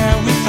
where we